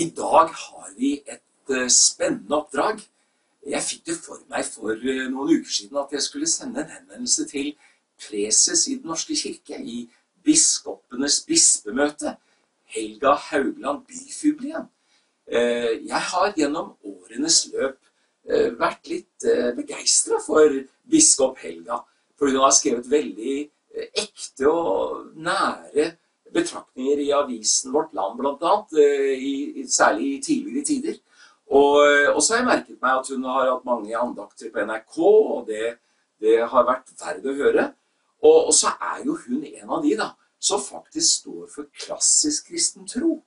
i dag har vi et eh, spennende oppdrag. Jeg fikk det for meg for eh, noen uker siden at jeg skulle sende en henvendelse til preses i Den norske kirke, i biskopenes bispemøte, Helga Haugland Byfuglien. Eh, jeg har gjennom årenes løp vært litt begeistra for biskop Helga, fordi hun har skrevet veldig ekte og nære betraktninger i avisen Vårt Land bl.a., eh, særlig i tidligere tider. Og, eh, og, så har jeg merket meg at hun har hatt mange andakter på NRK, og det, det har vært verdt å høre. Og, og, så er jo hun en av de da, som faktisk står for klassisk kristen tro.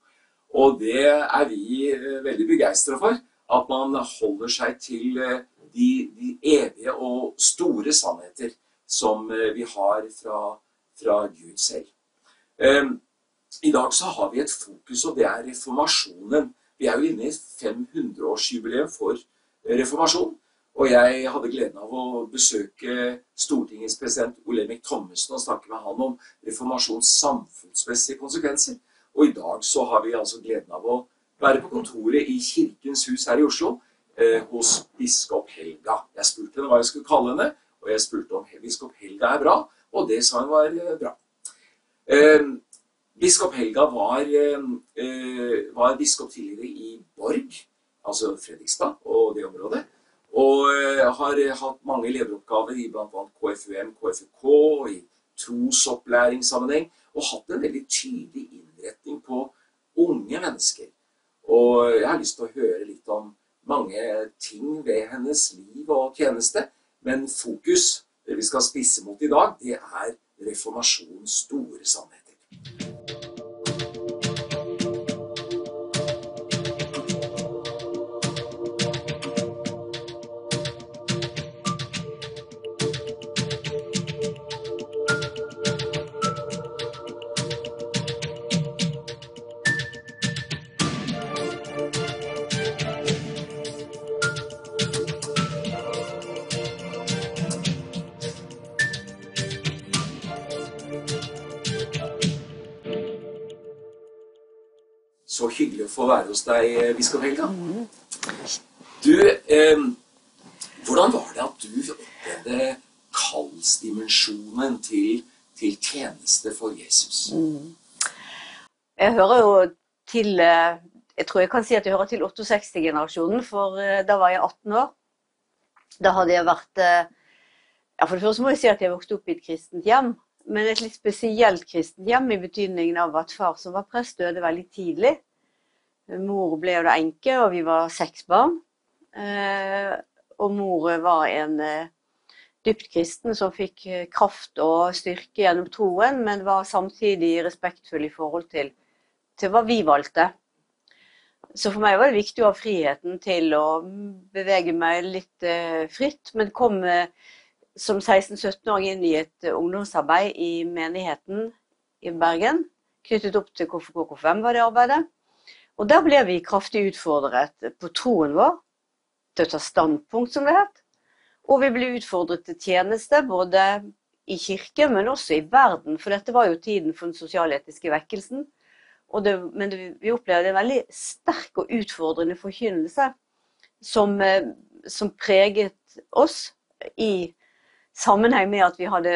Og det er vi eh, veldig begeistra for. At man holder seg til de, de, evige og store sannheter som vi har fra, fra Gud selv. Ehm, I dag så har vi et fokus, og det er reformasjonen. Vi er jo inne i 500-årsjubileum for reformasjon. Og jeg hadde gleden av å besøke Stortingets president Olemic Thommessen og snakke med han om reformasjons samfunnsmessige konsekvenser. Og i dag så har vi altså gleden av å være på kontoret i Kirkens hus her i Oslo eh, hos biskop Helga. Jeg spurte henne hva jeg skulle kalle henne, og jeg spurte om biskop Helga er bra, og det sa hun var eh, bra. Eh, biskop Helga var, eh, var, biskop tidligere i Borg, altså Fredrikstad og det området. Og eh, har hatt mange lederoppgaver i bl.a. KFUM, KFUK, i trosopplæringssammenheng. Og hatt en veldig tydelig innretning på unge mennesker. Og jeg har lyst til å høre litt om mange ting ved hennes liv og tjeneste. Men fokus, det vi skal spisse mot i dag, det er reformasjonens store sannheter. Å være hos deg, biskop Helga. Du, eh, hvordan var det at du opplevde kallsdimensjonen til, til tjeneste for Jesus? Mm. Jeg hører jo til eh, Jeg tror jeg kan si at jeg hører til 68-generasjonen, for eh, da var jeg 18 år. Da hadde jeg vært eh, ja, For det første må jeg si at jeg vokste opp i et kristent hjem men et litt spesielt kristent hjem i betydningen av at far som var prest, døde veldig tidlig. Mor ble jo da enke, og vi var seks barn. Eh, og mor var en eh, dypt kristen som fikk eh, kraft og styrke gjennom troen, men var samtidig respektfull i forhold til, til hva vi valgte. Så for meg var det viktig å ha friheten til å bevege meg litt fritt, men kom som 16-17-åring inn i et ungdomsarbeid i menigheten i Bergen. Knyttet opp til KFK KFM var det arbeidet. Og der ble vi kraftig utfordret på troen vår, til å ta standpunkt, som det het. Og vi ble utfordret til tjeneste, både i kirke, men også i verden. For dette var jo tiden for den sosialetiske vekkelsen. Det, men det, vi opplevde en veldig sterk og utfordrende forkynnelse som, eh, som preget oss i sammenheng med at vi hadde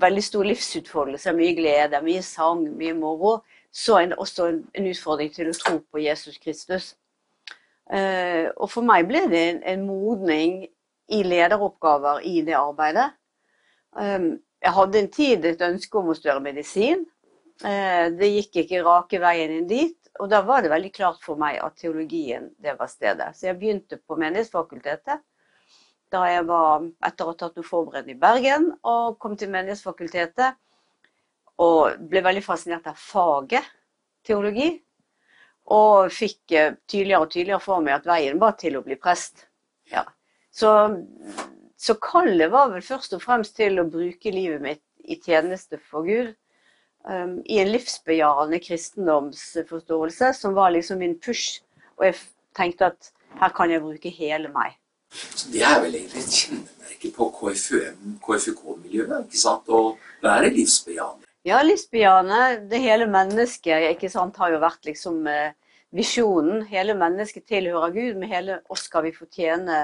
veldig stor livsutfoldelse, mye glede, mye sang, mye moro, så en, også en, en, utfordring til å tro på Jesus Kristus. Uh, og for meg ble det en, en, modning i lederoppgaver i det arbeidet. Um, jeg hadde en tid et ønske om å studere medisin. Uh, det gikk ikke rake veien inn dit. Og da var det veldig klart for meg at teologien det var stedet. Så jeg begynte på Menighetsfakultetet da jeg var etter å ha tatt noe forberedende i Bergen og kom til Menighetsfakultetet. Og ble veldig fascinert av faget teologi. Og fikk eh, tydeligere og tydeligere for meg at veien var til å bli prest. Ja. Så, så kallet var vel først og fremst til å bruke livet mitt i tjeneste for Gud. Um, I en livsbejarende kristendomsforståelse som var liksom min push. Og jeg tenkte at her kan jeg bruke hele meg. Så Det er vel egentlig et kjennemerke på KFUM, KFUK-miljøet. ikke sant? Å være livsbejaende. Ja, livsbejaende. Det hele mennesket ikke sant, har jo vært liksom eh, visjonen. Hele mennesket tilhører Gud, med hele oss skal vi fortjene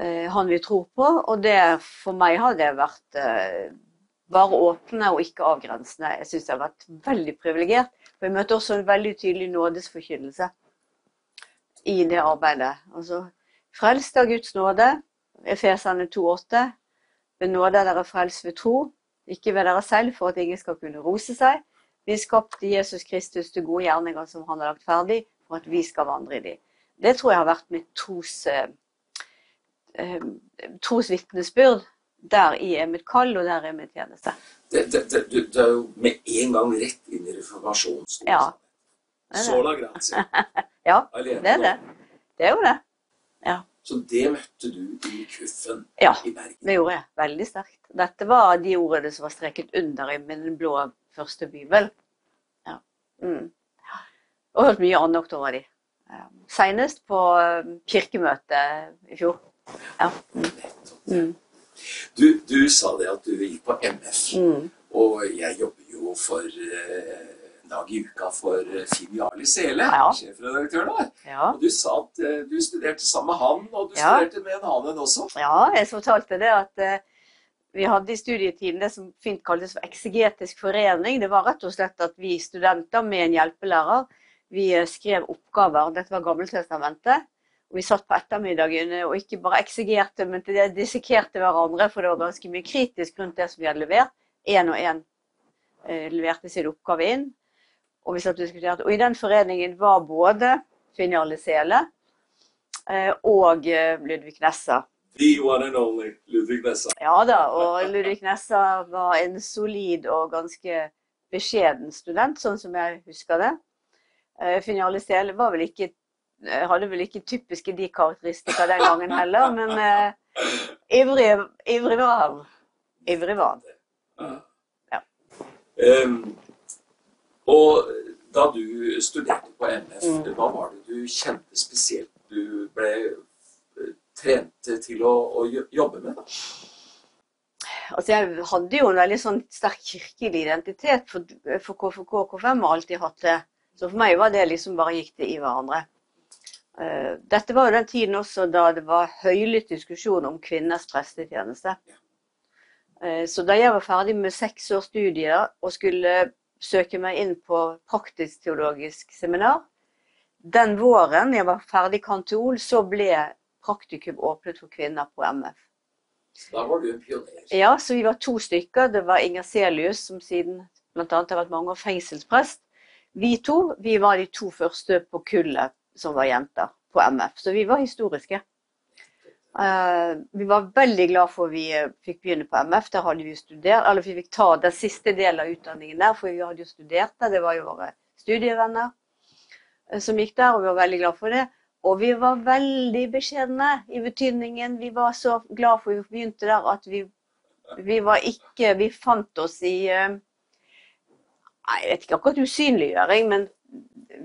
eh, Han vi tror på. Og det for meg har det vært eh, bare åpne og ikke avgrensende. Jeg syns jeg har vært veldig privilegert. For jeg møtte også en veldig tydelig nådesforkynnelse i det arbeidet. Altså, frelst av Guds nåde, Efesene 2,8. Ved nåde er dere frelst ved tro, ikke ved dere selv for at ingen skal kunne rose seg. Vi skapte Jesus Kristus til gode gjerninger som han har lagt ferdig, for at vi skal vandre i dem. Det tror jeg har vært mitt tros, eh, eh, trosvitnesbyrd. Der i er mitt kall, og der er min tjeneste. Det, det, det, det er jo med en gang rett inn i reformasjonen. Ja. Sola grazie. Ja, det er det. Det er jo det. Ja. Så det møtte du i kuffen Ja. i Bergen. Ja, Det gjorde jeg. Veldig sterkt. Dette var de ordene som var streket under i min blå første bibel. Ja. Mm. Og hørt mye annet over de. Senest på eh, kirkemøtet i fjor. Ja. Mm. Mm. Du, du sa det at du vil på MF, Mm. og jeg jobber jo for eh, en dag i uka for eh, Finn Jarli Sele, Ja. sjefredaktøren vår. Ja. Og du sa at eh, du studerte sammen med han, og du Ja. studerte med en annen også. ja, jeg fortalte det at eh, vi hadde i studietiden det som fint kaltes for eksegetisk forening. Det var rett og slett at vi studenter med en hjelpelærer, vi eh, skrev oppgaver. Dette var Gammeltestamentet. Og vi satt på ettermiddagene og ikke bare eksegerte, men dissekerte hverandre, for det var ganske mye kritisk rundt det som vi hadde levert. Én og én eh, leverte sin oppgave inn. Og vi satt og diskuterte. Og i den foreningen var både Finn Jarle Sele eh, og eh, Ludvig Nessa. The one and only Ludvig Nessa. Ja da, og Ludvig Nessa var en solid og ganske beskjeden student, sånn som jeg husker det. Eh, Finn Jarle Sele var vel ikke, eh, hadde vel ikke typiske de karakteristikker den gangen heller, men eh, ivrig, ivrig var han. Ivrig var han. Ja. Ja. Em, og da du studerte på MF, Mm. hva var det du kjente spesielt du ble eh, trent til å, å jobbe med? da? Altså, jeg hadde jo en veldig sånn sterk kirkelig identitet for, for KFK og KFM har alltid hatt det. Så for meg var det liksom bare gikk det i hverandre. Uh, Dette var jo den tiden også da det var høylytt diskusjon om kvinners prestetjeneste. Uh, Så da jeg var ferdig med seks års studier og skulle søke meg inn på praktisk-teologisk seminar, den våren jeg var ferdig kantol, så ble praktikum åpnet for kvinner på MF. Så da var du en pioner. Ja, så vi var to stykker. Det var Inger Selius, som siden bl.a. har vært mange år fengselsprest. Vi to vi var de to første på kullet som var jenter på MF, så vi var historiske. Eh, vi var veldig glad for vi eh, fikk begynne på MF. Der hadde vi studert, eller vi fikk ta den siste delen av utdanningen der, for vi hadde jo studert der. Det var jo våre studievenner eh, som gikk der, og vi var veldig glad for det. Og vi var veldig beskjedne i betydningen Vi var så glad for vi begynte der at vi, vi var ikke Vi fant oss i jeg vet ikke akkurat usynliggjøring, men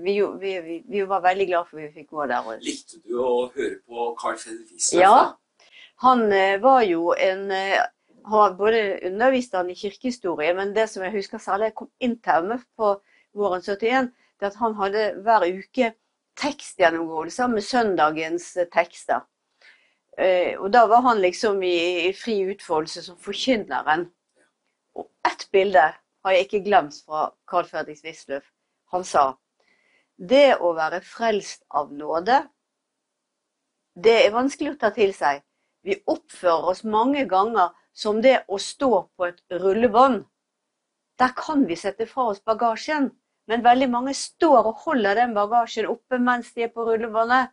vi, vi, vi, vi var veldig glad for at vi fikk gå der. Og, Likte du å høre på Carl Fredrik Wisløff? Ja. han eh, var jo en Han har både undervist han i kirkehistorie, men det som jeg husker særlig jeg kom inn til MF på våren 71, det at han hadde hver uke tekstgjennomgåelser med søndagens eh, tekster. Eh, og da var han liksom i, i fri utfoldelse som forkynneren. Og ett bilde har jeg ikke glemt fra Carl Fredrik Wisløff. Han sa det å være frelst av nåde, det er vanskelig å ta til seg. Vi oppfører oss mange ganger som det å stå på et rullebånd. Der kan vi sette fra oss bagasjen, men veldig mange står og holder den bagasjen oppe mens de er på rullebåndet.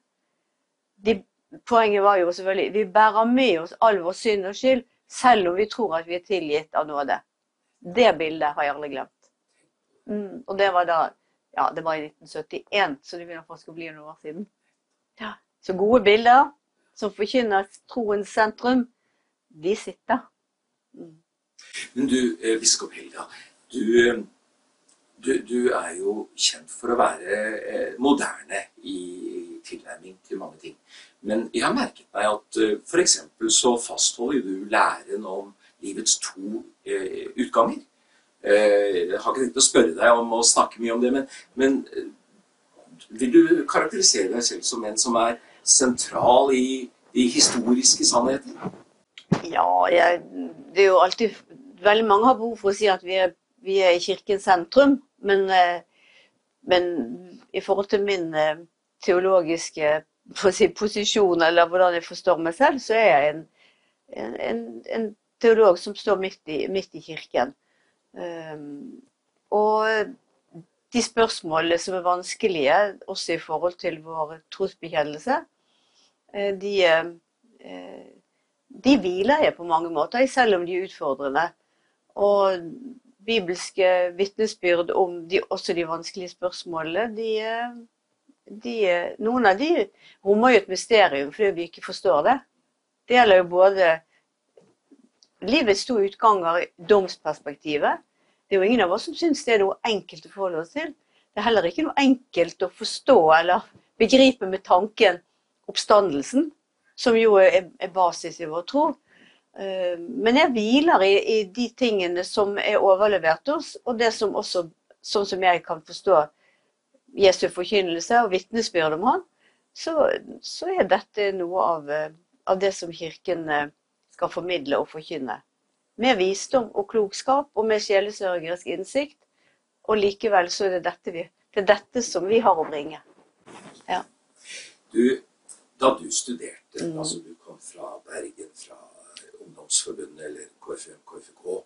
De, poenget var jo selvfølgelig vi bærer med oss all vår synd og skyld, selv om vi tror at vi er tilgitt av nåde. Det bildet har jeg aldri glemt. Mm, og det var da Ja, det var i 1971, så det begynner faktisk å bli noen år siden. Ja, Så gode bilder som forkynner troens sentrum, de sitter. Mm. Men du, eh, biskop Helga, du, eh, du, du er jo kjent for å være eh, moderne i tilnærming til mange ting. Men jeg har merket meg at eh, f.eks. så fastholder du læren om livets to eh, utganger. Eh, jeg har ikke tenkt å spørre deg om å snakke mye om det, men, men eh, Vil du karakterisere deg selv som en som er sentral i de historiske sannheter? Ja, jeg, det er jo alltid Veldig mange har behov for å si at vi er, vi er i kirkens sentrum. Men, eh, men, i forhold til min teologiske si, posisjon, eller hvordan jeg forstår meg selv, så er jeg en, en, en teolog som står midt i, midt i kirken. Um, og de spørsmålene som er vanskelige, også i forhold til vår trosbekjennelse, eh, de, eh, de hviler jeg på mange måter selv om de er utfordrende. Og bibelske vitnesbyrd om de, også de vanskelige spørsmålene, de, de, noen av de rommer jo et mysterium fordi vi ikke forstår det. Det gjelder jo både livets to utganger, domsperspektivet, det er jo ingen av oss som syns det er noe enkelt å forholde oss til. Det er heller ikke noe enkelt å forstå eller begripe med tanken oppstandelsen, som jo er, er basis i vår tro. Eh, men jeg hviler i, i, de tingene som er overlevert oss, og det som også, sånn som jeg kan forstå Jesu forkynnelse og vitnesbyrd om han, så, så, er dette noe av, eh, av det som Kirken eh, skal formidle og forkynne med visdom og klokskap og med sjelesørgerisk innsikt. Og likevel så er det dette, vi, det er dette som vi har å bringe. Ja. Du, da du studerte, mm. altså du kom fra Bergen, fra Ungdomsforbundet eller KFM, KFK,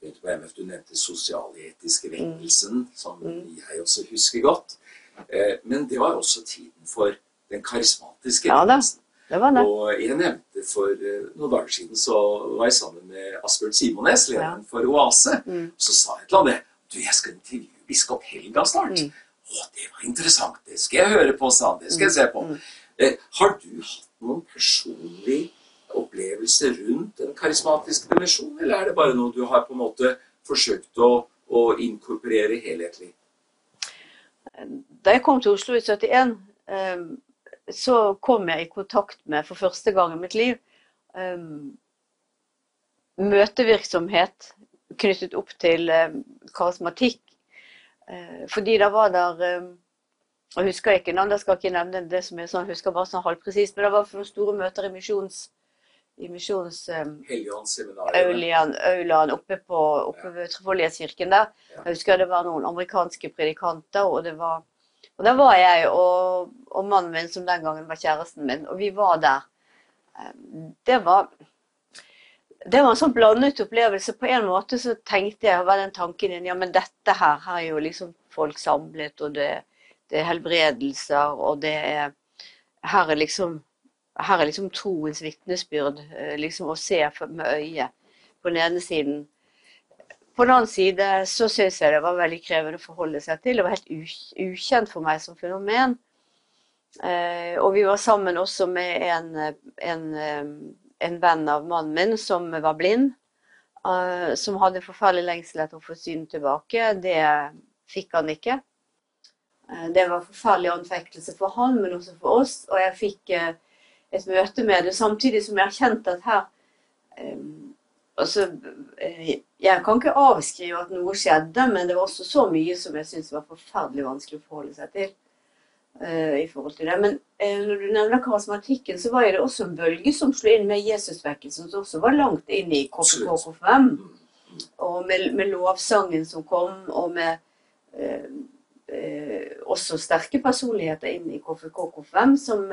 begynte på MF, du nevnte sosialetiske vekkelsen, mm. som mm. jeg også husker godt. Eh, men det var også tiden for den karismatiske vekkelsen. Ja, det var det. Og jeg nevnte for uh, noen dager siden så var jeg sammen med Asbjørn Simones, lederen ja. for Oase. Mm. Så sa jeg til ham det. Du, jeg skal intervjue biskop Helga snart. Mm. Å, det var interessant. Det skal jeg høre på, sa han. Det skal jeg se på. Mm. Eh, har du hatt noen personlig opplevelse rundt den karismatiske dimensjonen, eller er det bare noe du har på en måte forsøkt å, å inkorporere helhetlig? Da jeg kom til Oslo i 71, um, så kom jeg i kontakt med, for første gang i mitt liv, um, møtevirksomhet knyttet opp til um, karismatikk. Uh, fordi da var der um, Jeg husker ikke navn, jeg skal ikke nevne det som er sånn, jeg husker bare sånn halvpresist, men det var noen store møter i misjons... I misjons um, Aulian oppe, på, oppe ved Trefoldighetskirken der. Jeg husker det var noen amerikanske predikanter, og det var og da var jeg og, og, mannen min, som den gangen var kjæresten min, og vi var der. Det var, det var en sånn blandet opplevelse. På en måte så tenkte jeg, var den tanken din, ja, men dette her, her er jo liksom folk samlet, og det, det er helbredelser, og det er Her er liksom, her er liksom troens vitnesbyrd, eh, liksom å se med øyet på den ene siden. På den annen side så syns jeg det var veldig krevende å forholde seg til. Det var helt ukjent for meg som fenomen. Eh, og vi var sammen også med en, en, eh, en venn av mannen min som var blind. Eh, som hadde forferdelig lengsel etter å få synet tilbake. Det fikk han ikke. Det var forferdelig anfektelse for han, men også for oss. Og jeg fikk et møte med det, samtidig som jeg erkjente at her altså, Jeg kan ikke avskrive at noe skjedde, men det var også så mye som jeg syntes var forferdelig vanskelig å forholde seg til. Uh, i forhold til det. Men uh, når du nevner karismatikken, så var det også en bølge som slo inn med Jesusvekkelsen, som også var langt inn i KFK-KFM. Og med, med, lovsangen som kom, og med uh, også sterke personligheter inn i KFK-KFM, som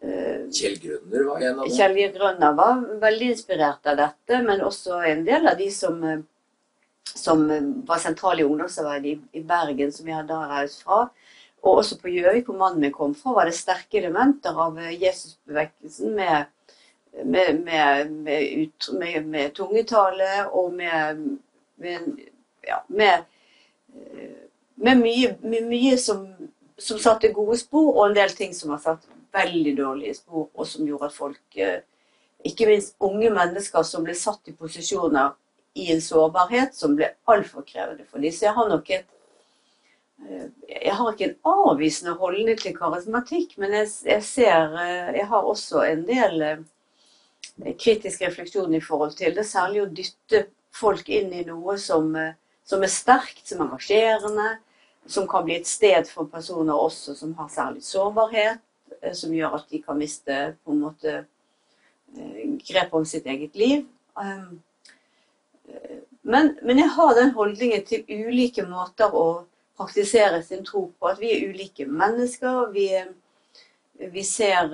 Kjell Grønner var en av dem? Kjell Grønner var veldig inspirert av dette, men også en del av de som, eh, som var sentrale i ungdomsarbeidet i, Bergen, som jeg hadde reist fra. Og også på Gjøvik, hvor mannen min kom fra, var det sterke elementer av eh, Jesusbevekkelsen med, med, med, med, med, tungetale og med, ja, med, mye, mye som, som satte gode spor, og en del ting som har satt veldig dårlige spor, og som gjorde at folk, eh, ikke minst unge mennesker, som ble satt i posisjoner i en sårbarhet som ble altfor krevende for dem. Så jeg har nok et eh, jeg har ikke en avvisende holdning til karismatikk, men jeg, jeg, ser eh, Jeg har også en del kritisk refleksjon i forhold til det. Særlig å dytte folk inn i noe som, som er sterkt, som er engasjerende, som kan bli et sted for personer også som har særlig sårbarhet, som gjør at de kan miste på en måte eh, grep om sitt eget liv. Um, eh, men, men, jeg har den holdningen til ulike måter å praktisere sin tro på. At vi er ulike mennesker. Vi, vi, ser,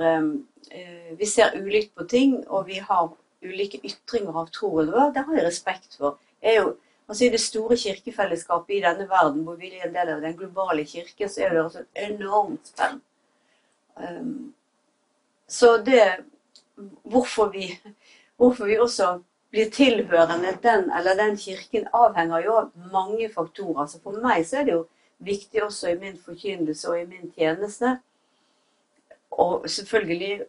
vi ser ulikt på ting, og vi har ulike ytringer av troen vår. Det har jeg respekt for. Jeg jo Altså I det store kirkefellesskapet i denne verden, hvor vi er en del av den globale kirken, så er det et enormt spenn. Um, så det hvorfor vi, hvorfor vi også blir tilhørende den eller den kirken, avhenger jo av mange faktorer. Så for meg så er det jo viktig også i min forkynnelse og i min tjeneste å selvfølgelig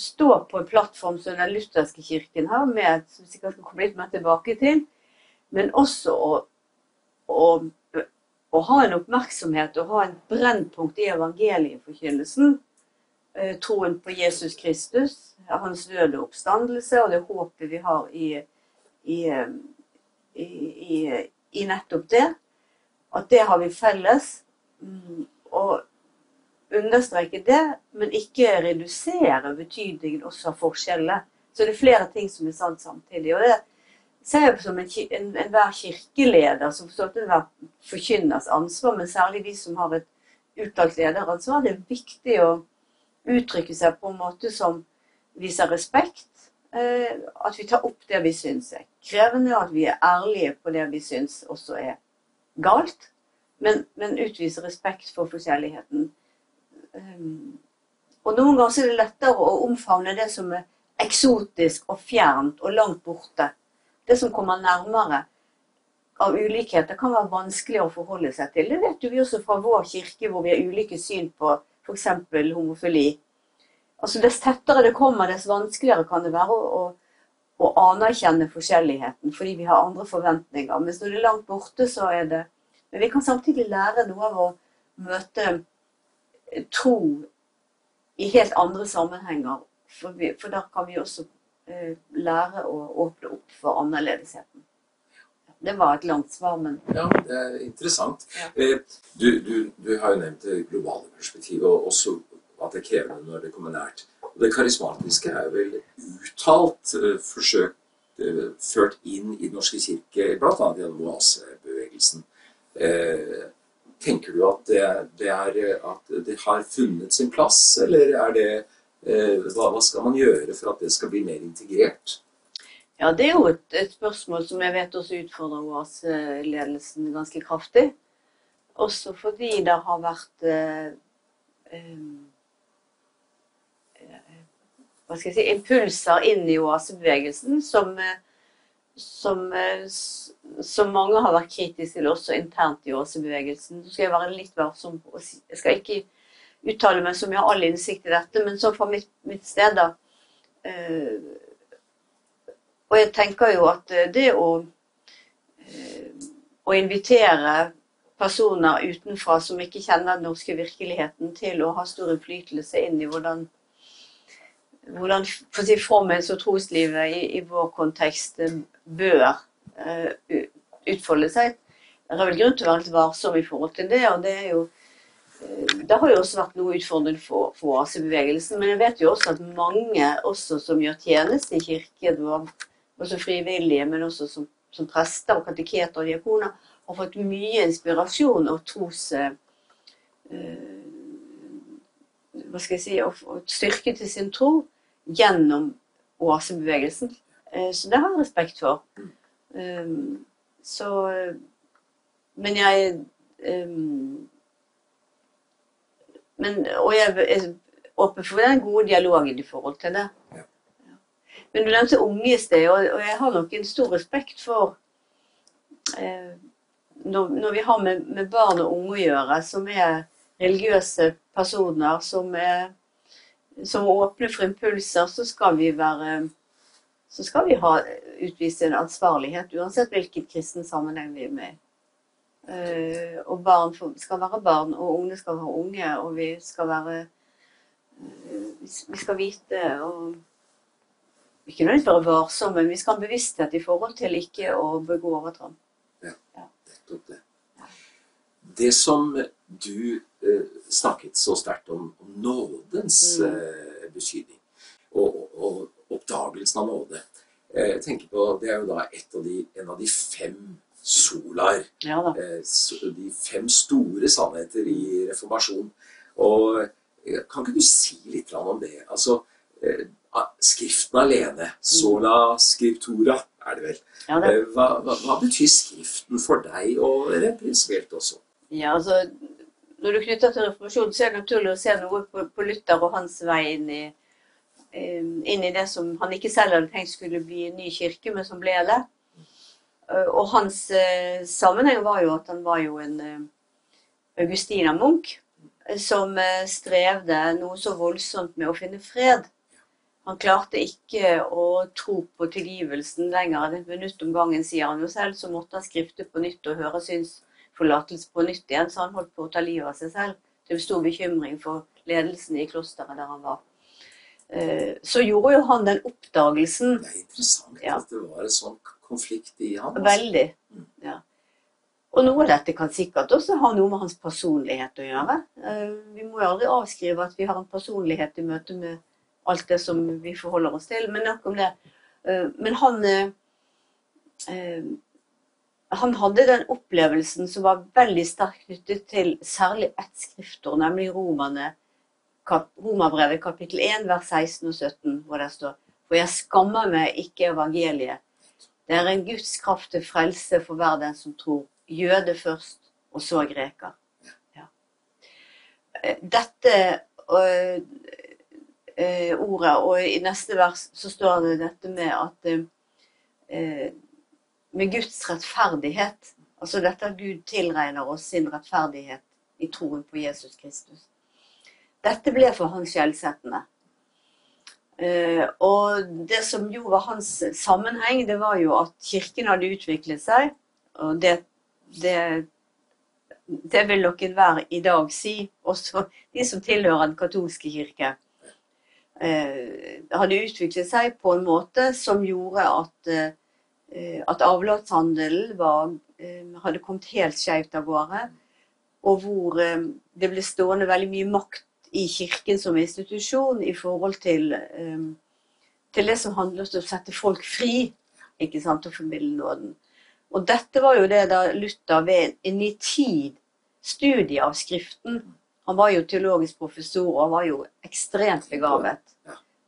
stå på en plattform som den lutherske kirken har, med, som vi skal komme litt mer tilbake til, men også å, å, å ha en oppmerksomhet og ha en brennpunkt i evangelieforkynnelsen. Eh, troen på Jesus Kristus, hans døde oppstandelse og det håpet vi har i, i, i, i nettopp det. At det har vi felles. Mm, og understreke det, men ikke redusere betydningen også av forskjellene. Så det er flere ting som er sant samtidig. Og det, ser jeg på som enhver en, en kirkeleder som forstår enhver forkynners ansvar, men særlig de som har et uttalt lederansvar. Det er viktig å uttrykke seg på en måte som viser respekt. Eh, at vi tar opp det vi syns er krevende, og at vi er ærlige på det vi syns også er galt. Men, men utviser respekt for forskjelligheten. Um, og noen ganger er det lettere å omfavne det som er eksotisk og fjernt og langt borte, det som kommer nærmere av ulikheter, kan være vanskelig å forholde seg til. Det vet vi også fra vår kirke, hvor vi har ulike syn på f.eks. homofili. Altså, Dess tettere det kommer, dess vanskeligere kan det være å, å, å, anerkjenne forskjelligheten, fordi vi har andre forventninger. Mens når det er langt borte, så er det Men vi kan samtidig lære noe av å møte tro i helt andre sammenhenger. For, vi, for da kan vi også Eh, lære å åpne opp for annerledesheten. Det var et langt svar, men Ja, det er interessant. Ja. Eh, du, du, du, har jo nevnt det globale perspektivet, og også at det er krevende når det kommer nært. Og det karismatiske er vel uttalt uh, forsøkt uh, ført inn i Den norske kirke, bl.a. gjennom oasebevegelsen. Tenker du at det, det, er, at det har funnet sin plass, eller er det Eh, hva, hva, skal man gjøre for at det skal bli mer integrert? Ja, Det er jo et, et spørsmål som jeg vet også utfordrer OAS-ledelsen ganske kraftig. Også fordi det har vært eh, eh, hva skal jeg si, impulser inn i OAS-bevegelsen som, som, som, mange har vært kritiske til også internt i OAS-bevegelsen. Så skal jeg være litt varsom. Jeg skal ikke uttale meg som jeg har all innsikt i dette, men så fra mitt, mitt sted, da eh, Og jeg tenker jo at eh, det å, eh, å invitere personer utenfra som ikke kjenner den norske virkeligheten, til å ha stor innflytelse inn i hvordan, hvordan si, formens og troslivet i, i, vår kontekst eh, bør uh, utfolde seg. Det er vel grunn til å være litt varsom i forhold til det. og det er jo det har jo også vært noe utfordrende for, for AC-bevegelsen. Men jeg vet jo også at mange også som gjør tjeneste i kirken, også frivillige, men også som, som prester og kateketer og diakoner, har fått mye inspirasjon og tros eh, Hva skal jeg si og, og styrke til sin tro gjennom oasebevegelsen. Eh, så det har jeg respekt for. Um, så Men jeg um, men, og jeg er åpen for den gode dialogen i forhold til det. Ja. Men du nevnte unge i sted, og, og, jeg har nok en stor respekt for eh, når, når, vi har med, med, barn og unge å gjøre, som er religiøse personer, som er som åpner for impulser, så skal vi være så skal vi ha, utvise en ansvarlighet, uansett hvilken kristen sammenheng vi er med. Eh, og barn skal være barn, og unge skal være unge, og vi skal være uh, Vi skal vite og Ikke nødvendigvis være varsomme, men vi skal ha en bevissthet i forhold til ikke å begå overtramp. Ja, nettopp det. det som du eh, snakket så sterkt om, om nådens Mm. eh, betydning, og, og, og oppdagelsen av nåde eh, jeg tenker på, Det er jo da av de, en av de fem solar Ja eh, de fem store sannheter i reformasjon. Og eh, kan ikke du si litt om det? Altså, Skriften alene, sola scriptura, er det vel. Ja, da. Eh, Hva, hva, hva betyr Skriften for deg, og rent prinsipielt også? Ja, altså, når du knytter til reformasjonen, så er det naturlig å se noe på, på Luther og hans vei inn i, eh, inn i det som han ikke selv hadde tenkt skulle bli en ny kirke, men som ble det. Eh, Og hans eh, sammenheng var jo at han var jo en eh, eh, som eh, strevde noe så voldsomt med å finne fred. Han klarte ikke å tro på tilgivelsen lenger enn et minutt om gangen, sier han jo selv. Så måtte han skrifte på nytt og høre synsforlatelse på nytt igjen, så han holdt på å ta livet av seg selv. Til stor bekymring for ledelsen i klosteret der han var. Eh, Så gjorde jo han den oppdagelsen Det er interessant Ja. at det var en sånn konflikt i ham. altså. veldig. Mm. Ja. Og noe av dette kan sikkert også ha noe med hans personlighet å gjøre. Eh, Vi må jo aldri avskrive at vi har en personlighet i møte med alt det som vi forholder oss til, men nok om det. Eh, Men han eh, eh, han hadde den opplevelsen som var veldig sterkt knyttet til særlig ett skriftord, nemlig romerne, Romerbrevet kapittel 1, vers 16 og 17, hvor det står For jeg skammer meg ikke evangeliet. Det er en Guds kraft til frelse for hver den som tror. Jøde først, og så greker. Ja. Dette øh, ordet, og i neste vers så står det dette med at eh, med Guds rettferdighet. Altså dette at Gud tilregner oss sin rettferdighet i troen på Jesus Kristus. Dette ble for han skjellsettende. Eh, og det som jo var hans sammenheng, det var jo at kirken hadde utviklet seg. Og det, det, det vil nok enhver i dag si, også de som tilhører den katolske kirke. Eh, hadde utviklet seg på en måte som gjorde at eh, at avlatshandelen var, eh, hadde kommet helt skjevt av gårde, og hvor det ble stående veldig mye makt i kirken som institusjon i forhold til, til det som handlet om å sette folk fri ikke sant, og formidle nåden. Og dette var jo det da Luther ved en nitid studie av Skriften Han var jo teologisk professor og han var jo ekstremt begavet.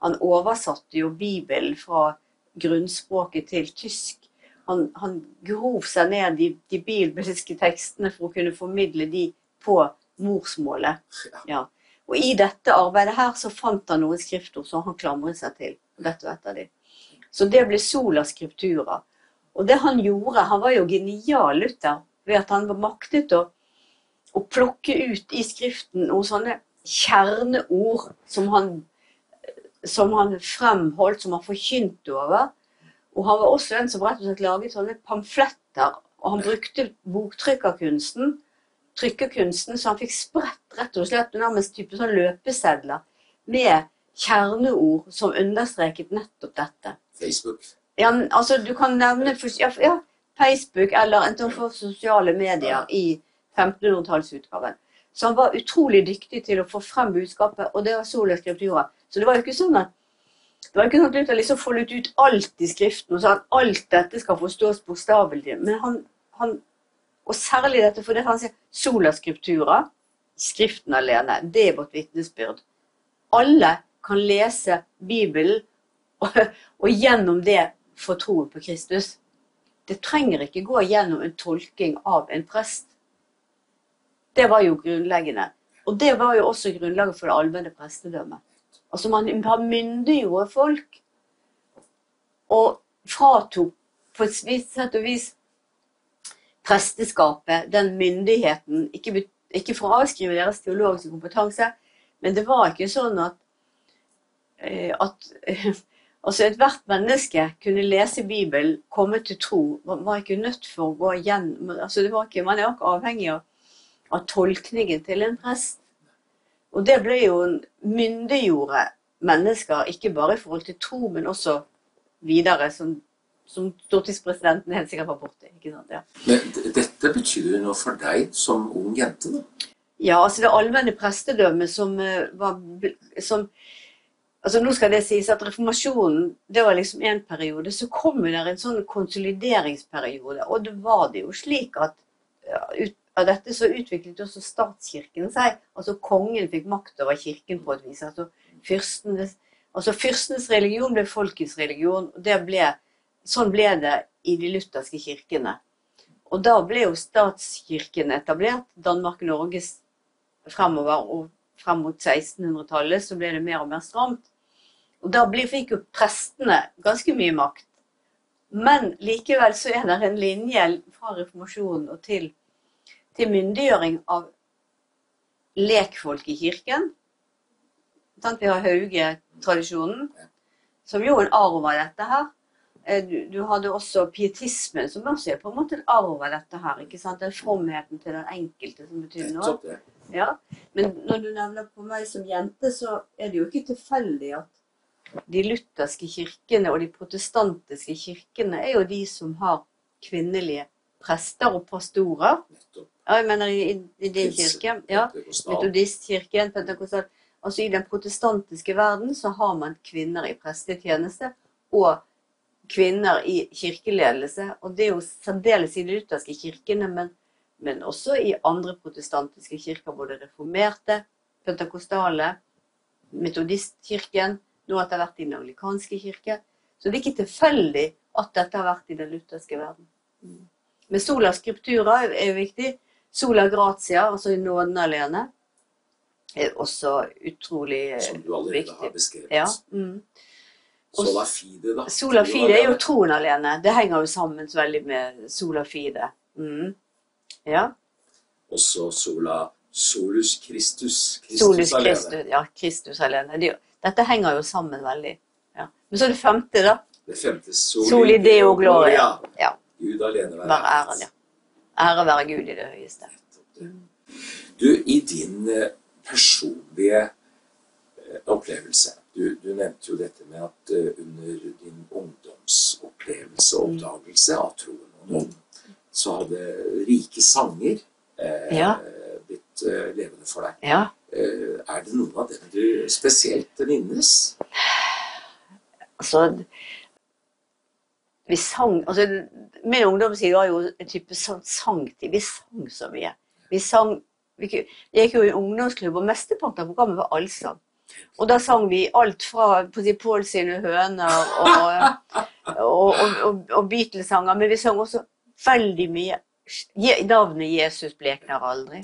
Han oversatte jo Bibelen fra grunnspråket til tysk. Han, han grov seg ned de, de bibelske tekstene for å kunne formidle de på morsmålet. Ja. Og i dette arbeidet her så fant han noen skriftord som han klamret seg til. Dette et av de. Så det ble sola skriptura. Og det han gjorde, han var jo genial, Luther, ved at han maktet å, å plukke ut i Skriften noen sånne kjerneord som han, som han fremholdt, som han forkynte over. Og han var også en som rett og slett laget sånne pamfletter. Og han brukte boktrykkerkunsten, trykkerkunsten, så han fikk spredt rett og slett nærmest type sånn løpesedler med kjerneord som understreket nettopp dette. Facebook. Ja, altså, du kan nevne ja, ja, Facebook eller en form for sosiale medier i 1500-tallsutgaven. Så han var utrolig dyktig til å få frem budskapet, og det var sola skriptura. Så det var jo ikke sånn at det var ikke sånn at Luther liksom foldet ut alt i Skriften og sa at alt dette skal forstås bokstavelig. Men han, han Og særlig dette fordi han sier sola skriptura, Skriften alene, det er vårt vitnesbyrd. Alle kan lese Bibelen og, og gjennom det få troen på Kristus. Det trenger ikke gå gjennom en tolking av en prest. Det var jo grunnleggende. Og det var jo også grunnlaget for det allmenne prestedømmet. Altså man har myndiggjorde folk og fratok på et sett og vis presteskapet den myndigheten, ikke, ikke for å avskrive deres teologiske kompetanse, men det var ikke sånn at, eh, at altså ethvert menneske kunne lese Bibelen, komme til tro, man var ikke nødt for å gå igjen, altså det var ikke, man er ikke avhengig av, av tolkningen til en prest. Og det ble jo en myndiggjorde mennesker, ikke bare i forhold til tro, men også videre, som, som stortingspresidenten helt sikkert var borti. ikke sant? Ja. Men dette betyr jo noe for deg som ung jente, da? Ja, altså det allmenne prestedømmet som eh, var som, altså Nå skal det sies at reformasjonen det var liksom en periode. Så kom det en sånn konsolideringsperiode. Og det var det jo slik at ja, ut, av dette så utviklet også statskirken seg. Altså kongen fikk makt over kirken på et vis. Altså fyrstenes, altså fyrstenes religion ble folkets religion. og ble, Sånn ble det i de lutherske kirkene. Og da ble jo statskirken etablert. Danmark-Norges fremover og frem mot 1600-tallet så ble det mer og mer stramt. Og da ble, fikk jo prestene ganske mye makt. Men likevel så er det en linje fra reformasjonen og til, til myndiggjøring av lekfolk i kirken. Vi har Hauge-tradisjonen, som jo er en arv av dette her. Eh, Du, du hadde også pietismen, som også er på en måte en arv av dette her. ikke sant? Den fromheten til den enkelte som betyr noe. Ja, Men når du nevner på meg som jente, så er det jo ikke tilfeldig at de lutherske kirkene og de protestantiske kirkene er jo de som har kvinnelige prester og pastorer. Nettopp. Ja, jeg mener i, i din kirke. Ja, Metodistkirken, pentekostal. Altså i den protestantiske verden så har man kvinner i prestetjeneste og kvinner i kirkeledelse. Og det er jo særdeles i de lutherske kirkene, men, men også i andre protestantiske kirker, både reformerte, pentakostale, metodistkirken, nå etter hvert i den anglikanske kirke. Så det er ikke tilfeldig at dette har vært i den lutherske verden. Men sola scriptura er jo viktig. Sola gratia, altså nåden alene, er også utrolig viktig. Som du allerede viktig. har beskrevet. Ja. Mm. Sola fide, da. Sola fide er jo troen alene. Det henger jo sammen veldig med sola fide. Mm. Ja. Også sola solus Christus. Christus Solus alene. Christus, Ja, Kristus alene. Det, dette henger jo sammen veldig. Ja. Men så er det femte, da. Det femte soli, Deo Gloria. Ja. Gud alene Være æren, ja. Ære være Gud i det høyeste. Du, i din eh, personlige eh, opplevelse du, du nevnte jo dette med at eh, under din ungdomsopplevelse og oppdagelse av troen og nåden, så hadde rike sanger eh, Ja. blitt levende for deg. Ja. Er det noen av dem du spesielt minnes? Altså Vi sang altså, Min ungdomstid var jo en type sangtid. Vi sang så mye. Vi sang vi Jeg gikk jo i ungdomsklubb, og mesteparten av programmet var allsang. Og da sang vi alt fra Pål sine høner og, og, og, og, Beatles-sanger, men vi sang også veldig mye Navnet Jesus blekner aldri.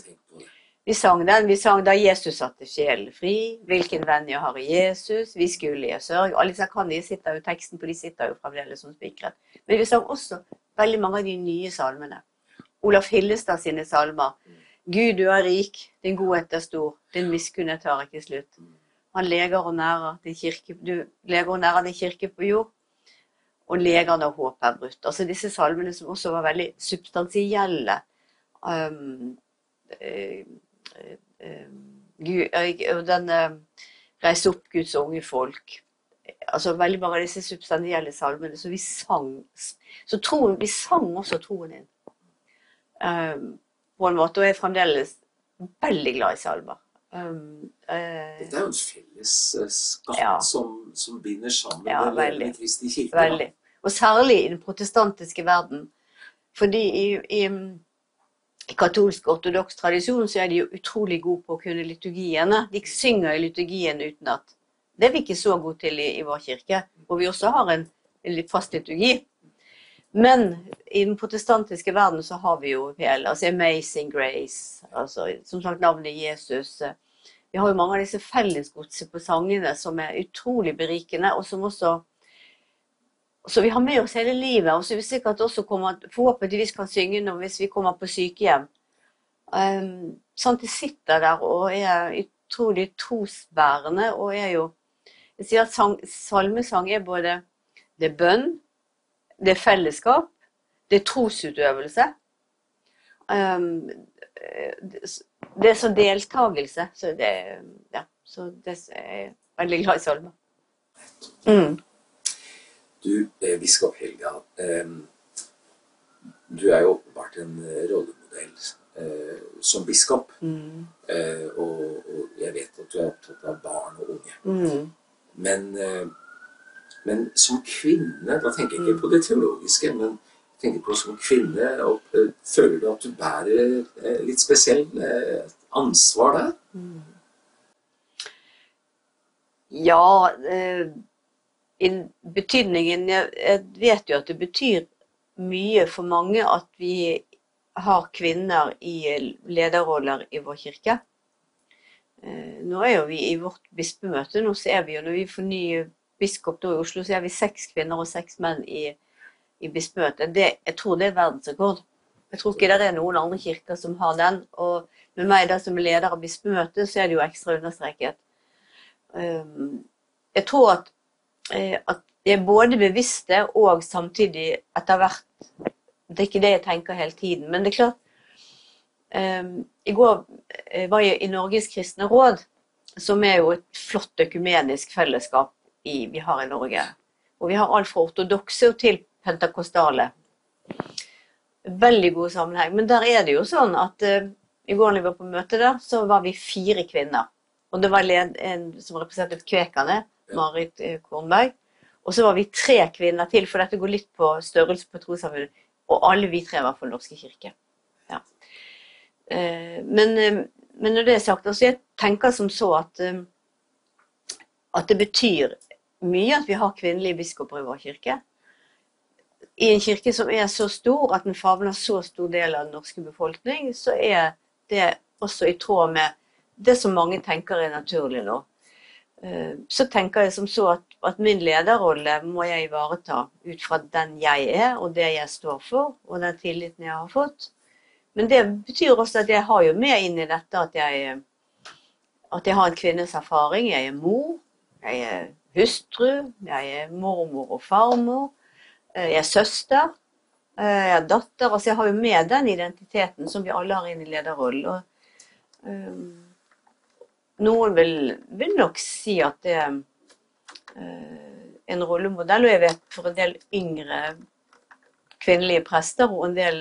Vi sang den. Vi sang da Jesus satte sjelen fri. Hvilken venn jeg har i Jesus. Vi skulle i sørge. Alle disse kan de sitter jo teksten på, de sitter jo fremdeles som spikret. Men vi sang også veldig mange av de nye salmene. Olaf Hillestad sine salmer. Gud, du er rik, din godhet er stor, din miskunnhet tar ikke slutt. Han leger og nærer din kirke, du leger og nærer din kirke på jord, og leger når håpet er brutt. Altså disse salmene som også var veldig substansielle. Um, eh, eh, og den eh, Reis opp, Guds unge folk. Altså veldig mange av disse substansielle salmene. Så vi sang så troen, vi sang også troen inn. Um, på en måte, og jeg er fremdeles veldig glad i salmer. Um, uh, Dette er jo en felles skatt Ja. som, som binder sammen Ja, veldig. Kristi kirke. Veldig. Og særlig i den protestantiske verden. Fordi i, i, i katolsk ortodoks tradisjon så er de jo utrolig gode på å kunne liturgiene. De synger i liturgien utenat. Det er vi ikke så gode til i, i vår kirke, hvor vi også har en, en fast liturgi. Men i den protestantiske verden så har vi jo hele, altså Amazing Grace, altså som sagt navnet Jesus. Vi har jo mange av disse fellesgodset på sangene som er utrolig berikende, og som også så vi har med oss hele livet, og så vi sikkert også kommer, forhåpentligvis kan synge når, hvis vi kommer på sykehjem. Um, sånn at de sitter der og er utrolig trosbærende, og er jo Jeg sier at sang, salmesang er både det er bønn, det er fellesskap, det er trosutøvelse. Um, det er sånn deltakelse. Så det, ja, så det er jeg veldig glad i salmer. Mm. Du, eh, biskop Helga. Eh, Du er jo åpenbart en eh, rollemodell som biskop. Mm. Eh, og, og, jeg vet at du er opptatt av barn og unge. Mm. Men, men som kvinne Da tenker jeg ikke på det teologiske, men jeg tenker på som kvinne. Og, føler du at du bærer litt spesiell eh, ansvar der? Ja, eh, betydningen jeg, vet jo at det betyr mye for mange at vi har kvinner i lederroller i vår kirke. Eh, nå er jo vi i vårt bispemøte, nå ser vi jo når vi får ny biskop i Oslo, så er vi seks kvinner og seks menn i, i bispemøtet. Det, jeg tror det er verdensrekord. Jeg tror ikke det er noen andre kirker som har den. Og med meg da som er leder av bispemøtet, så er det jo ekstra understreket. Um, jeg tror at, eh, at de er både bevisste og samtidig etter hvert Det er ikke det jeg tenker hele tiden, men det er klart um, I går eh, var jeg i Norges kristne råd, som er jo et flott økumenisk fellesskap i, vi har i Norge. Og vi har alt fra ortodokse til pentakostale. Veldig god sammenheng. Men der er det jo sånn at uh, i går da vi var på møte der, så var vi fire kvinner. Og det var en som representerte kvekerne, Marit eh, Kornberg. Og så var vi tre kvinner til, for dette går litt på størrelse på trossamfunnet. Og alle vi tre var fra Den norske kirke. Ja. Eh, men, eh, men, når det er sagt, altså jeg tenker som så at, at det betyr mye at vi har kvinnelige biskoper i vår kirke. I en kirke som er så stor at den favner så stor del av den norske befolkning, så er det også i tråd med det som mange tenker er naturlig nå. Eh, så tenker jeg som så at, at min lederrolle må jeg ivareta ut fra den jeg er, og det jeg står for, og den tilliten jeg har fått. Men det betyr også at jeg har jo med inn i dette at jeg, at jeg har en kvinnes erfaring. Jeg er mor, jeg er hustru, jeg er mormor og farmor, eh, jeg er søster, eh, jeg er datter. Altså jeg har jo med den identiteten som vi alle har inn i lederrollen. Og, um, noen vil, vil, nok si at det er uh, en rollemodell, og jeg vet for en del yngre kvinnelige prester, og en del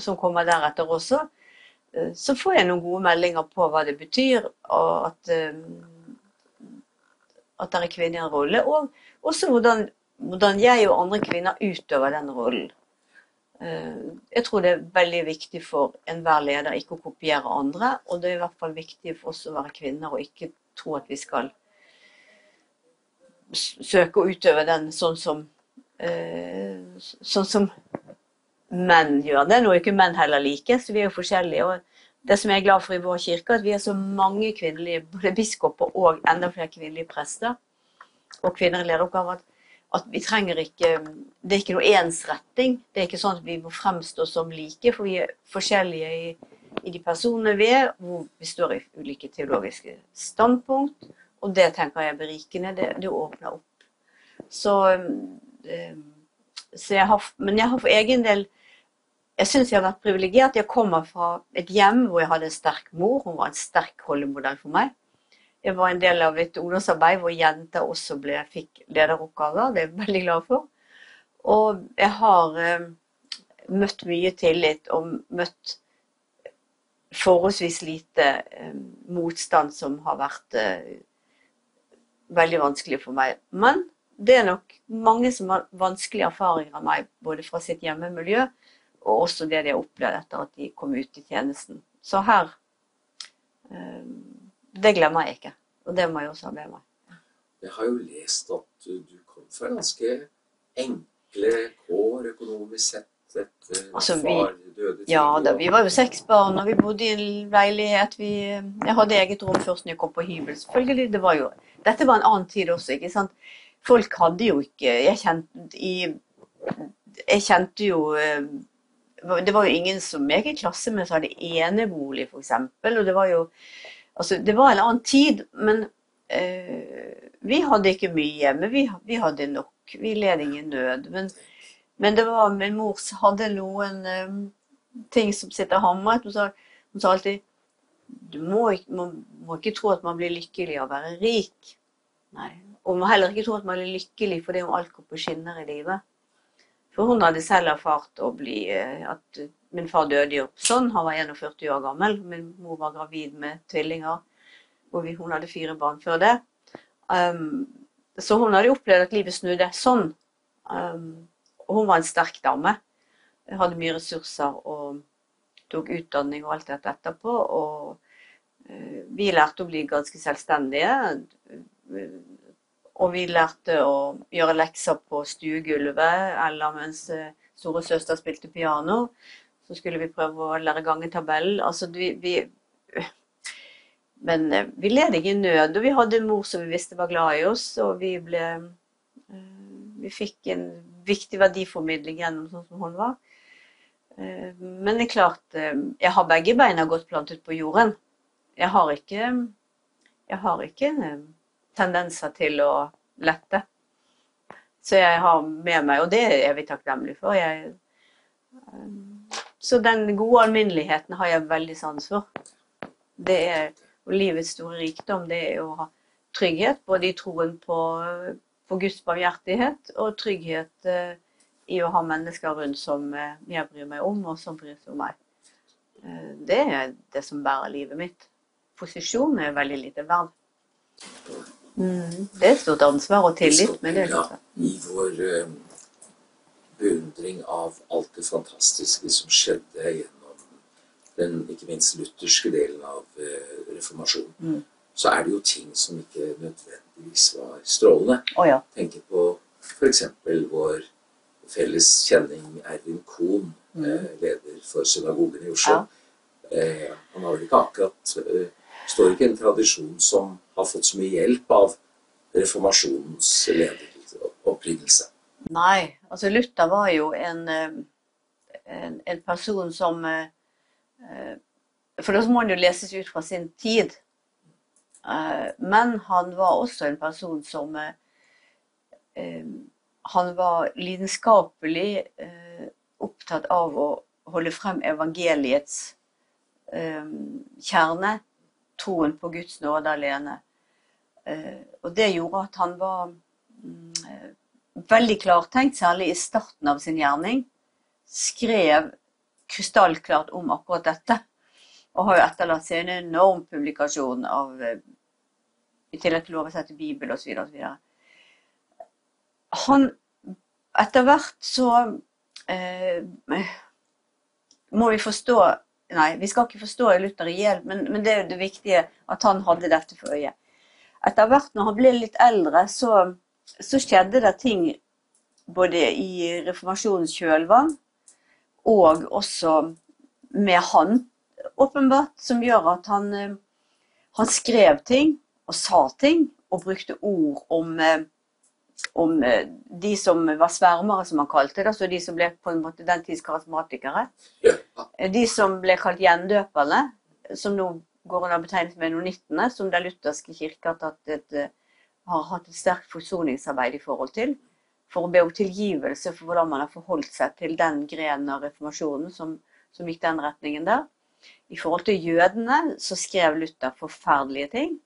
som kommer deretter også, uh, så får jeg noen gode meldinger på hva det betyr, og at, uh, at det er kvinner i en rolle, og også hvordan, hvordan jeg og andre kvinner utøver den rollen. Eh, jeg tror det er veldig viktig for enhver leder ikke å kopiere andre. Og det er i hvert fall viktig for oss å være kvinner og ikke tro at vi skal søke å utøve den sånn som, eh, sånn som menn gjør. Det er nå ikke menn heller like, så vi er jo forskjellige. og det som jeg er glad for i vår kirke, at vi er så mange kvinnelige både biskoper og enda flere kvinnelige prester og kvinner i lederoppgaver. at at vi trenger ikke Det er ikke noe ensretting. Det er ikke sånn at vi må fremstå som like, for vi er forskjellige i, i de personene vi er, hvor vi står i ulike teologiske standpunkt. Og det tenker jeg er berikende. Det, det åpner opp. Så, eh, så jeg har, Men jeg har for egen del jeg syns jeg har vært privilegert. Jeg kommer fra et hjem hvor jeg hadde en sterk mor. Hun var en sterk rollemodell for meg. Jeg var en del av et ungdomsarbeid hvor jenter også ble, fikk lederoppgaver. Det er jeg veldig glad for. Og jeg har eh, møtt mye tillit og møtt forholdsvis lite eh, motstand som har vært eh, veldig vanskelig for meg. Men det er nok mange som har vanskelige erfaringer av meg, både fra sitt hjemmemiljø og også det de har opplevd etter at de kom ut i tjenesten. Så her eh, det glemmer jeg ikke. Og det må jeg også ha med meg. Jeg har jo lest at du kom fra ganske enkle kår økonomisk sett. Etter altså, vi, døde ja, da, vi var jo seks barn, og vi bodde i en leilighet. Vi, jeg hadde eget rom først når jeg kom på hybel. selvfølgelig. Det var jo, dette var en annen tid også. ikke sant? Folk hadde jo ikke Jeg kjente, i, jeg kjente jo eh, Det var jo ingen som jeg i klasse med som hadde enebolig, f.eks. Og det var jo Altså, det var en annen tid, men eh, vi hadde ikke mye. hjemme. vi, vi, hadde nok. Vi led ingen nød. Men, men det var min mor hadde noen eh, ting som sitter hamret. Hun sa, hun sa alltid du må, man må ikke tro at man blir lykkelig av å være rik. Nei. Og man må heller ikke tro at man blir lykkelig fordi om alt går på skinner i livet. For hun hadde selv erfart å bli eh, at min far døde jo sånn. Han var 41 år gammel. Min mor var gravid med tvillinger. Og hun hadde fire barn før det. Um, så hun hadde opplevd at livet snudde sånn. Um, og hun var en sterk dame. Hadde mye ressurser og tok utdanning og alt dette etterpå. Og uh, vi lærte å bli ganske selvstendige. Og vi lærte å gjøre lekser på stuegulvet eller mens eh, storesøster spilte piano. Så skulle vi prøve å lære gangetabellen. Altså, vi, vi, men eh, vi led ikke nød, og vi hadde en mor som vi visste var glad i oss. Og vi ble eh, Vi fikk en viktig verdiformidling gjennom sånn som hun var. Men det er klart, jeg har begge beina godt plantet på jorden. Jeg har ikke, jeg har ikke tendenser til å lette. Så jeg har med meg, og det er vi takknemlige for. Jeg, eh, så den gode alminneligheten har jeg veldig sans for. Det er og livets store rikdom, det er å ha trygghet både i troen på, på Guds barmhjertighet og trygghet eh, i å ha mennesker rundt som eh, jeg bryr meg om, og som bryr seg om meg. Det er det som bærer livet mitt. Posisjon er veldig lite verd. Mm. Det er et stort ansvar og tillit. Men det er ja, I vår uh, beundring av alt det fantastiske som skjedde gjennom den ikke minst lutherske delen av uh, reformasjonen, mm. så er det jo ting som ikke nødvendigvis var strålende. Oh, ja. Tenker på f.eks. vår felles kjenning Ervin Kohn, mm. uh, leder for synagogen i Oslo. Ja. han har vel ikke akkurat står ikke en tradisjon som har fått så mye hjelp av reformasjonens opprinnelse. Nei, altså Luther var jo en, eh, en, en person som eh, eh, For da må han jo leses ut fra sin tid. Men han var også en person som Han var lidenskapelig opptatt av å holde frem evangeliets kjerne troen på Guds nåde alene. Eh, og det gjorde at han var mm, veldig klartenkt, særlig i starten av sin gjerning. Skrev krystallklart om akkurat dette. Og har jo etterlatt seg en enorm publikasjon av eh, I tillegg til oversette Bibel osv. Han Etter hvert så eh, må vi forstå Nei, vi skal ikke forstå Luther i hjel, men, men, det er jo det viktige at han hadde dette for øye. Etter hvert når han ble litt eldre, så, så skjedde det ting både i reformasjonens kjølvann og også med han, åpenbart, som gjør at han, eh, han skrev ting og sa ting og brukte ord om eh, om eh, de som var svermere, som han kalte det. Så de som ble på en måte den tids karismatikere. Ja. Eh, de som ble kalt gjendøperne, som nå går under betegnelsen menonittene, som Den lutherske kirke har, et, eh, har hatt et sterkt forsoningsarbeid i forhold til. For å be om tilgivelse for hvordan man har forholdt seg til den grenen av reformasjonen som, som gikk den retningen der. I forhold til jødene så skrev Luther forferdelige ting.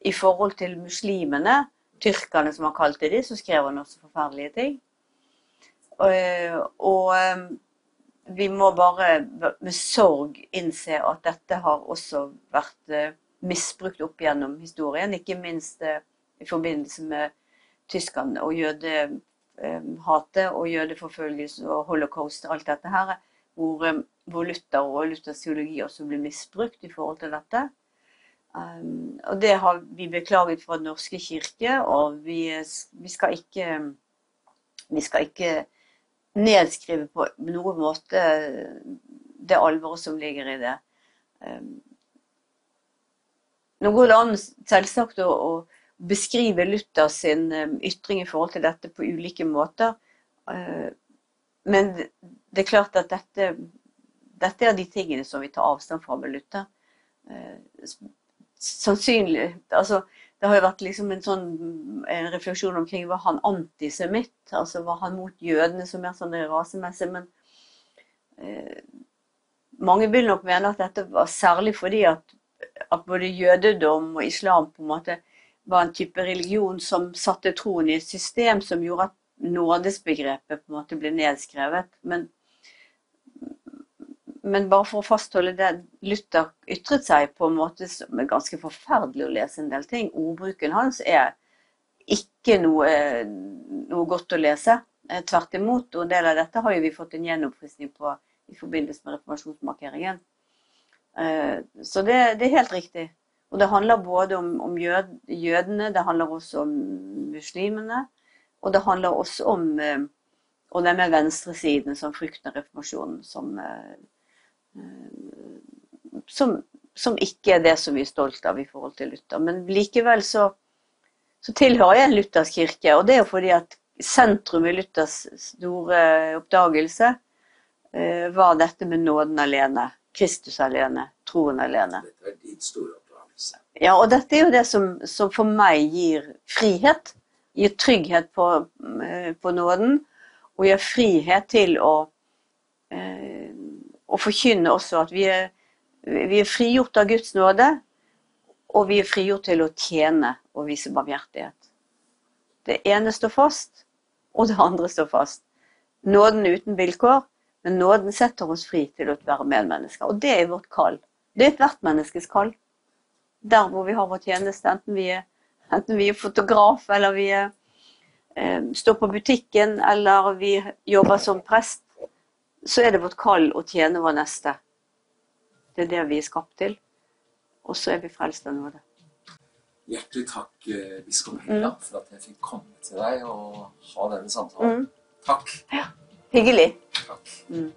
I forhold til muslimene tyrkerne, som har kalt det de, så skrev han også forferdelige ting. Og, og eh, vi må bare med sorg innse at dette har også vært eh, misbrukt opp gjennom historien. Ikke minst eh, i forbindelse med tyskerne og jødehatet og jødeforfølgelse og holocaust og alt dette her. Hvor, hvor Luther og Luthers teologi også blir misbrukt i forhold til dette. Um, og det har vi beklaget fra Den norske kirke, og vi, vi, skal ikke Vi skal ikke nedskrive på noen måte det alvoret som ligger i det. Um, nå går det an selvsagt å, å beskrive Luther sin um, ytring i forhold til dette på ulike måter. Uh, men det er klart at dette, dette er de tingene som vi tar avstand fra med Luther. Uh, sannsynlig altså, Det har jo vært liksom en sånn en refleksjon omkring var han antisemitt? Altså var han mot jødene som mer sånn rasemessig? Men eh, mange vil nok mene at dette var særlig fordi at, at både jødedom og islam på en måte var en type religion som satte troen i et system som gjorde at nådesbegrepet på en måte ble nedskrevet. Men, men bare for å fastholde det Luther ytret seg på en måte som er ganske forferdelig å lese en del ting. Ordbruken hans er ikke noe, noe godt å lese. Eh, tvert imot. Og en del av dette har jo vi fått en gjenoppfriskning på i forbindelse med reformasjonsmarkeringen. Eh, så det, det, er helt riktig. Og det handler både om, om jød, jødene, det handler også om muslimene. Og det handler også om, og det med venstresiden som frykter reformasjonen, som Eh, som, som, ikke er det som vi er stolt av i forhold til Luther. Men likevel så, så tilhører jeg en luthersk kirke, og det er jo fordi at sentrum i Luthers store oppdagelse eh, var dette med nåden alene. Kristus alene, troen alene. Dette er din store oppdagelse. Ja, og dette er jo det som, som for meg gir frihet. Gir trygghet på, eh, på nåden, og gir frihet til å eh, og forkynne også at vi er, vi er frigjort av Guds nåde, og vi er frigjort til å tjene og vise barmhjertighet. Det ene står fast, og det andre står fast. Nåden uten vilkår, men nåden setter oss fri til å være medmennesker. Og det er vårt kall. Det er ethvert menneskes kall. Der hvor vi har vår tjeneste, enten vi er, enten vi er fotograf, eller vi er, eh, står på butikken, eller vi jobber som prest, så er det vårt kall å tjene vår neste. Det er det vi er skapt til. Og så er vi frelst av nåde. Hjertelig takk, eh, biskop Helland, mm. for at jeg fikk komme til deg og ha denne samtalen. Mm. Takk. Ja, hyggelig. Takk. Mm.